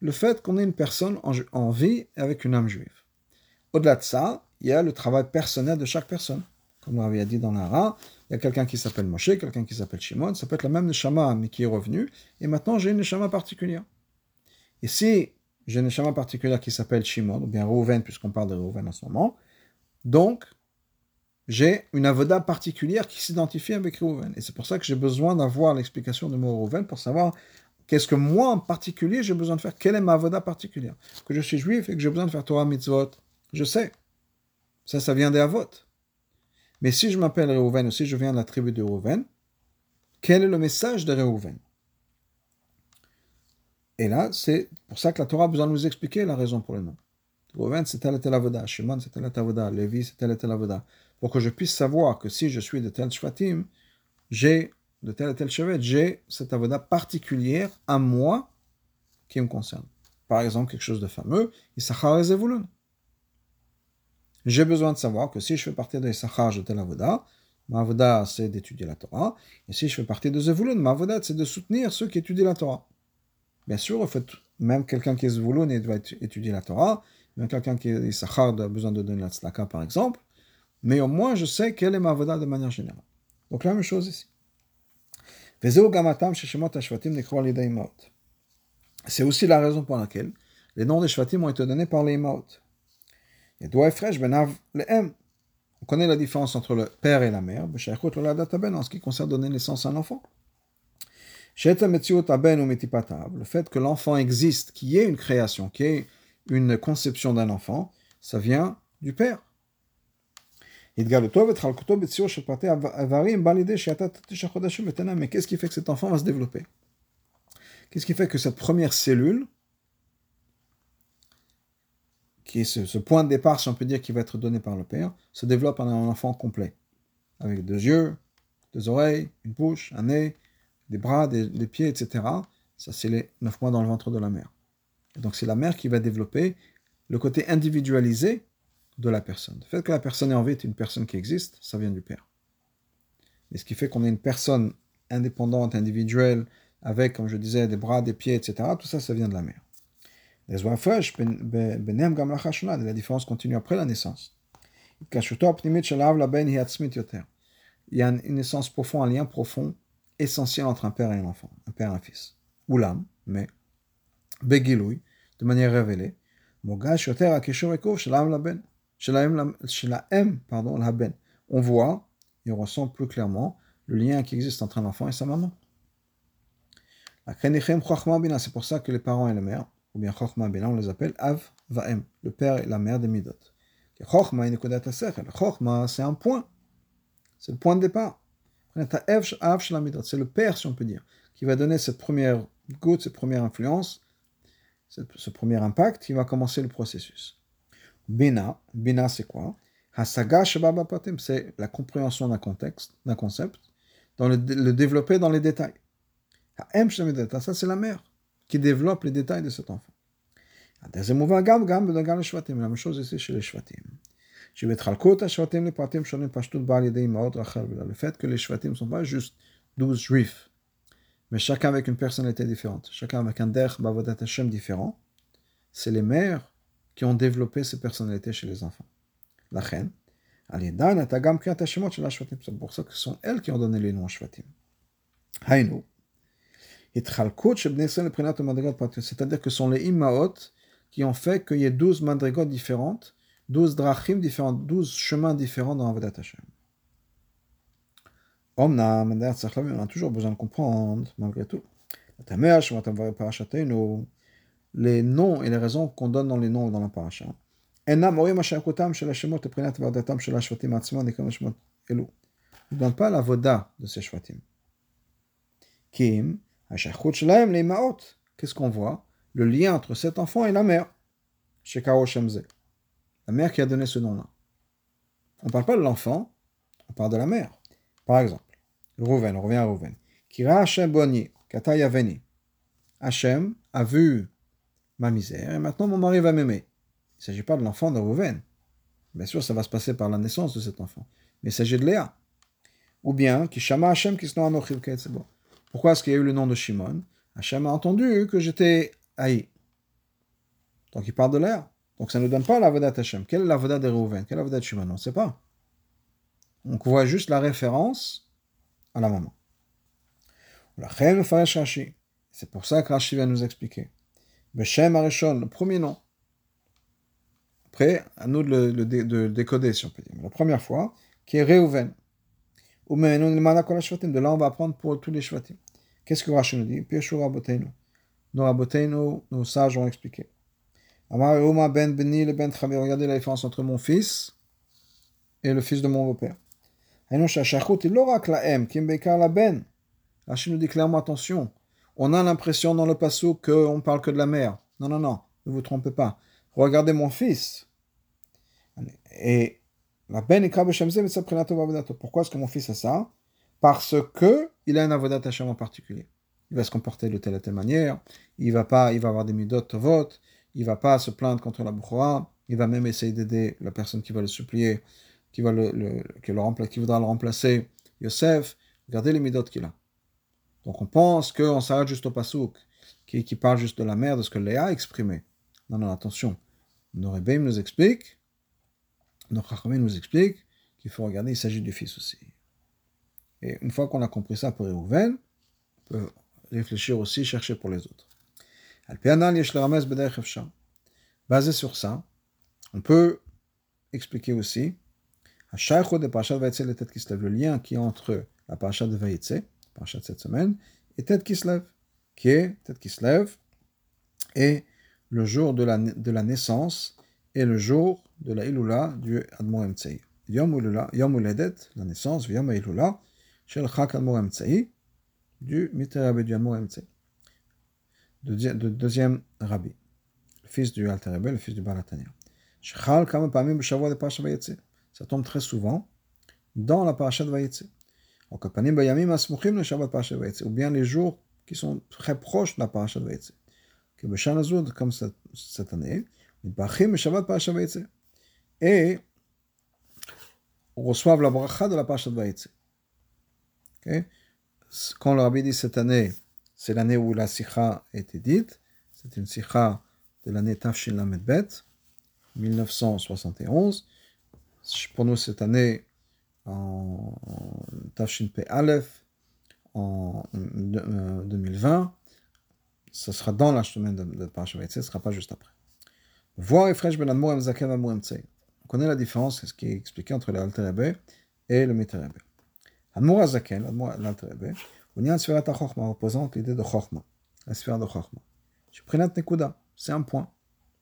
Le fait qu'on ait une personne en, vie avec une âme juive. Au-delà de ça, il y a le travail personnel de chaque personne. Comme on avait dit dans l'Ara, il y a quelqu'un qui s'appelle Moshe, quelqu'un qui s'appelle Shimon, ça peut être la même neshama, mais qui est revenu, et maintenant j'ai une neshama particulière. Et si j'ai une neshama particulière qui s'appelle Shimon, ou bien Reuven, puisqu'on parle de Reuven en ce moment, donc j'ai une avoda particulière qui s'identifie avec Reuven. Et c'est pour ça que j'ai besoin d'avoir l'explication de mot Reuven pour savoir Qu'est-ce que moi en particulier j'ai besoin de faire Quelle est ma avoda particulière Que je suis juif et que j'ai besoin de faire Torah mitzvot. Je sais. Ça, ça vient des avot. Mais si je m'appelle Reuven ou si je viens de la tribu de Reuven, quel est le message de Reuven Et là, c'est pour ça que la Torah a besoin de nous expliquer la raison pour le nom. Reuven, c'est tel et tel avoda. Shimon, c'est tel et tel avoda. Lévi, c'est tel et tel avoda. Pour que je puisse savoir que si je suis de tel shvatim, j'ai de tel et tel chevet, j'ai cette avoda particulière à moi qui me concerne. Par exemple, quelque chose de fameux, Issachar et. J'ai besoin de savoir que si je fais partie de Issachar, de tel avoda, ma avoda c'est d'étudier la Torah, et si je fais partie de Zevulun, ma avoda c'est de soutenir ceux qui étudient la Torah. Bien sûr, en fait, même quelqu'un qui est Zevulun doit étudier la Torah, même quelqu'un qui est Issachar a besoin de donner la tzlaka par exemple, mais au moins je sais quelle est ma avoda de manière générale. Donc la même chose ici. C'est aussi la raison pour laquelle les noms des Shvatim ont été donnés par les Imaot. Ben On connaît la différence entre le père et la mère, en ce qui concerne donner naissance à un enfant. Le fait que l'enfant existe, qu'il y ait une création, qu'il y ait une conception d'un enfant, ça vient du père. Mais qu'est-ce qui fait que cet enfant va se développer? Qu'est-ce qui fait que cette première cellule, qui est ce, point de départ, si on peut dire, qui va être donné par le père, se développe en un enfant complet, avec deux yeux, deux oreilles, une bouche, un nez, des bras, des, pieds, etc. Ça, c'est les neuf mois dans le ventre de la mère. Et donc, c'est la mère qui va développer le côté individualisé de la personne. Le fait que la personne est en vie est une personne qui existe, ça vient du Père. Mais ce qui fait qu'on est une personne indépendante, individuelle, avec, comme je disais, des bras, des pieds, etc., tout ça, ça vient de la mère. Les ben, ben, ben, la différence continue après la naissance. Il y a une naissance profonde, un lien profond, essentiel entre un père et un enfant, un père et un fils. Oulam, mais, begiloui, de manière révélée, ben. On voit et on ressent plus clairement le lien qui existe entre un enfant et sa maman. C'est pour ça que les parents et la mère, ou bien Chochma Bina, on les appelle Av Vaem, le père et la mère des Midot. Chochma, c'est un point. C'est le point de départ. C'est le père, si on peut dire, qui va donner cette première goutte, cette première influence, ce premier impact, qui va commencer le processus. Bina, Bina c'est quoi? C'est la compréhension d'un contexte, d'un concept, dans le, développer dans les détails. Ça, c'est la mère qui développe les détails de cet enfant. La même chose ici chez les Shvatim. Le fait que les Shvatim ne sont pas juste douze juifs, mais chacun avec une personnalité différente, chacun avec un der bavodat Hashem différent, c'est les mères qui ont développé ces personnalités chez les enfants. La c'est pour ça que ce sont elles qui ont donné les noms Shvatim. C'est-à-dire que ce sont les Immaot qui ont fait qu'il y ait 12 madrigot différentes, 12 drachim différentes, 12 chemins différents dans Avadat Hashem. on a toujours besoin de comprendre, malgré tout les noms et les raisons qu'on donne dans les noms dans la paracha. Ne donne pas la voda de ces shvatim. Kim, Qu'est-ce qu'on voit? Le lien entre cet enfant et la mère. La mère qui a donné ce nom-là. On ne parle pas de l'enfant, on parle de la mère. Par exemple, Rouven, on revient à Rouven. Kira Hashem Boni, Kata Yaveni. Hashem a vu ma misère, et maintenant mon mari va m'aimer. Il ne s'agit pas de l'enfant de Rouven. Bien sûr, ça va se passer par la naissance de cet enfant. Mais il s'agit de Léa. Ou bien, Kishama Hashem c'est bon. Pourquoi est-ce qu'il y a eu le nom de Shimon? Hashem a entendu que j'étais haï. Donc il parle de Léa. Donc ça ne nous donne pas la Vodat Hashem. Quelle est la Vodat de Rouven Quelle est la Vodat de Shimon? On ne sait pas. On voit juste la référence à la maman. C'est pour ça que Rashi va nous expliquer. Beshem Arishon, le premier nom. Après, à nous de le, décoder, si on peut dire. La première fois, qui est Reuven. De là, on va apprendre pour tous les Shvatim. Qu'est-ce que Rashi nous dit? Pieshur Rabotenu. Nos Rabotenu, nos sages ont expliqué. Amar Uma ben Beni le ben. Regardez la différence entre mon fils et le fils de mon beau-père. ben. Rashi nous dit clairement attention. On a l'impression dans le passou qu'on parle que de la mère. Non, non, non, ne vous trompez pas. Regardez mon fils. Et ben Pourquoi est-ce que mon fils a ça? Parce que il a un avodat Hashem en particulier. Il va se comporter de telle et telle manière. Il va pas, il va avoir des midot vote. Il va pas se plaindre contre la Bukhara. Il va même essayer d'aider la personne qui va le supplier, qui va le, le qui, le qui voudra le remplacer, Yosef. Regardez les midot qu'il a. Donc on pense qu'on s'arrête juste au pasouk, qui, qui, parle juste de la mère, de ce que Léa a exprimé. Non, non, attention. Nos Rebbeim nous explique, nos Chachamim nous explique qu'il faut regarder, il s'agit du fils aussi. Et une fois qu'on a compris ça pour Réhouven, on peut réfléchir aussi, chercher pour les autres. Basé sur ça, on peut expliquer aussi le lien qui est entre la paracha de Vaïtse, paracha de cette semaine, et Tête qui se lève, qui est Tête qui se lève, et le jour de la, de la naissance et le jour de la Ilula du Admor Emtsei. Yom Uledet, la naissance, Yom Ilula, chez le Chak Admor Emtsei, du Miterabe du Admor Emtsei. De deuxième rabbi, le fils du Alterebe, le fils du Balatania. Shechal Kama Pamim B'Shavua de Parashat Vayetze. Ça tombe très souvent dans la Parashat Vayetze. Ou bien les jours qui sont très proches de la Parashat Vayetze que Beshan Azud, comme cette année, et reçoivent la bracha de la Parashat Vaïtse. Okay? Quand le rabbi dit cette année, c'est l'année où la sikha été dite, c'est une sikha de l'année Tafshin Lamedbet, 1971. Pour nous, cette année, en Tafshin P. Aleph, en 2020, ce sera dans la semaine de, de Parashat ce ne sera pas juste après. Voir Efresh ben Admor Zaken Admor On connaît la différence, c'est ce qui est expliqué entre l'Alter Rebbe et le Miter Rebbe. Admor Zaken, l'Alter Rebbe, Unyan Sfirat HaChochma représente l'idée de Chochma, la sphère de Chochma. Je prenais Nekuda, c'est un point.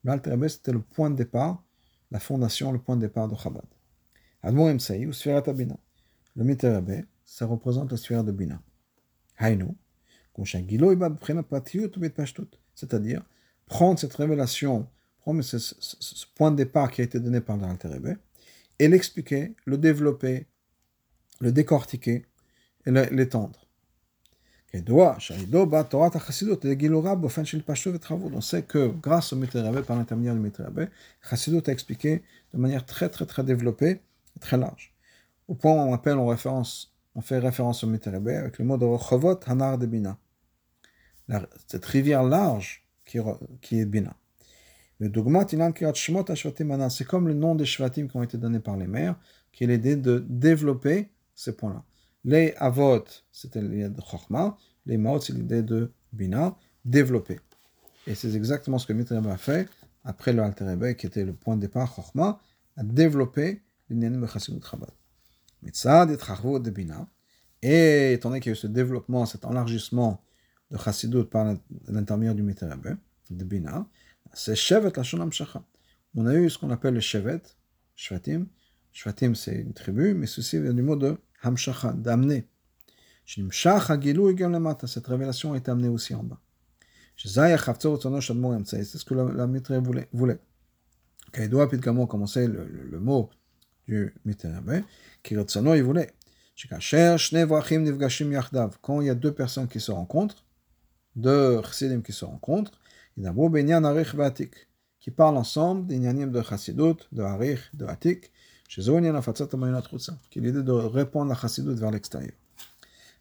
L'Alter Rebbe, c'était le point de départ, la fondation, le point de départ de Chabad. Admor Emtsei ou Sfirat Abina. Le Miter Rebbe, ça représente la sphère de Bina. Hainu, c'est-à-dire prendre cette révélation, prendre ce, point de départ qui a été donné par l'Alter et l'expliquer, le développer, le décortiquer et l'étendre. On sait que grâce au Mitzvah par l'intermédiaire du Mitzvah Chassidut a expliqué de manière très très très développée et très large. Au point où on appelle en référence, on fait référence au Mitzvah avec le mot de Rochovot Hanar de Bina cette rivière large qui, qui est Bina. C'est comme le nom des Shvatim qui ont été donnés par les mères, qui est l'idée de développer ces points-là. Les Avot, c'était l'idée de Chokhmah, les Maot, c'est l'idée de Bina, développer. Et c'est exactement ce que Mitreba a fait après le Alterebe, qui était le point de départ, Chokhmah, à développer l'Inyanim de Chassidut Chabad. Mitzad et de Bina. Et étant donné qu'il y a eu ce développement, cet enlargissement de Chassidut par l'intermédiaire du Mitzvah, de Bina, c'est Shevet Lashon Shacha. On a eu ce qu'on appelle le Shevet, Shvatim. Shvatim, c'est une tribu, mais ceci vient du mot de Hamshacha, d'amener. Cette révélation est amenée aussi en bas. C'est ce que la, la voulait. voulait. Kaïdoua Pitgamo commençait le, le, le, mot du Mitzvah, qui il voulait. Quand il y a deux personnes qui se rencontrent, de chassidim qui se rencontrent, qui parlent ensemble des de chassidut, de harich, de atik, qui est l'idée de répondre la chassidut vers l'extérieur.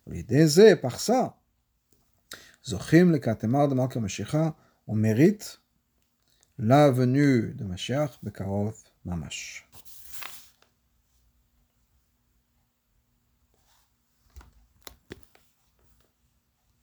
L'idée, par ça, Zochim le katemar de Malka Mashiach, on mérite la venue de Mashiach, Bekarov Mamash.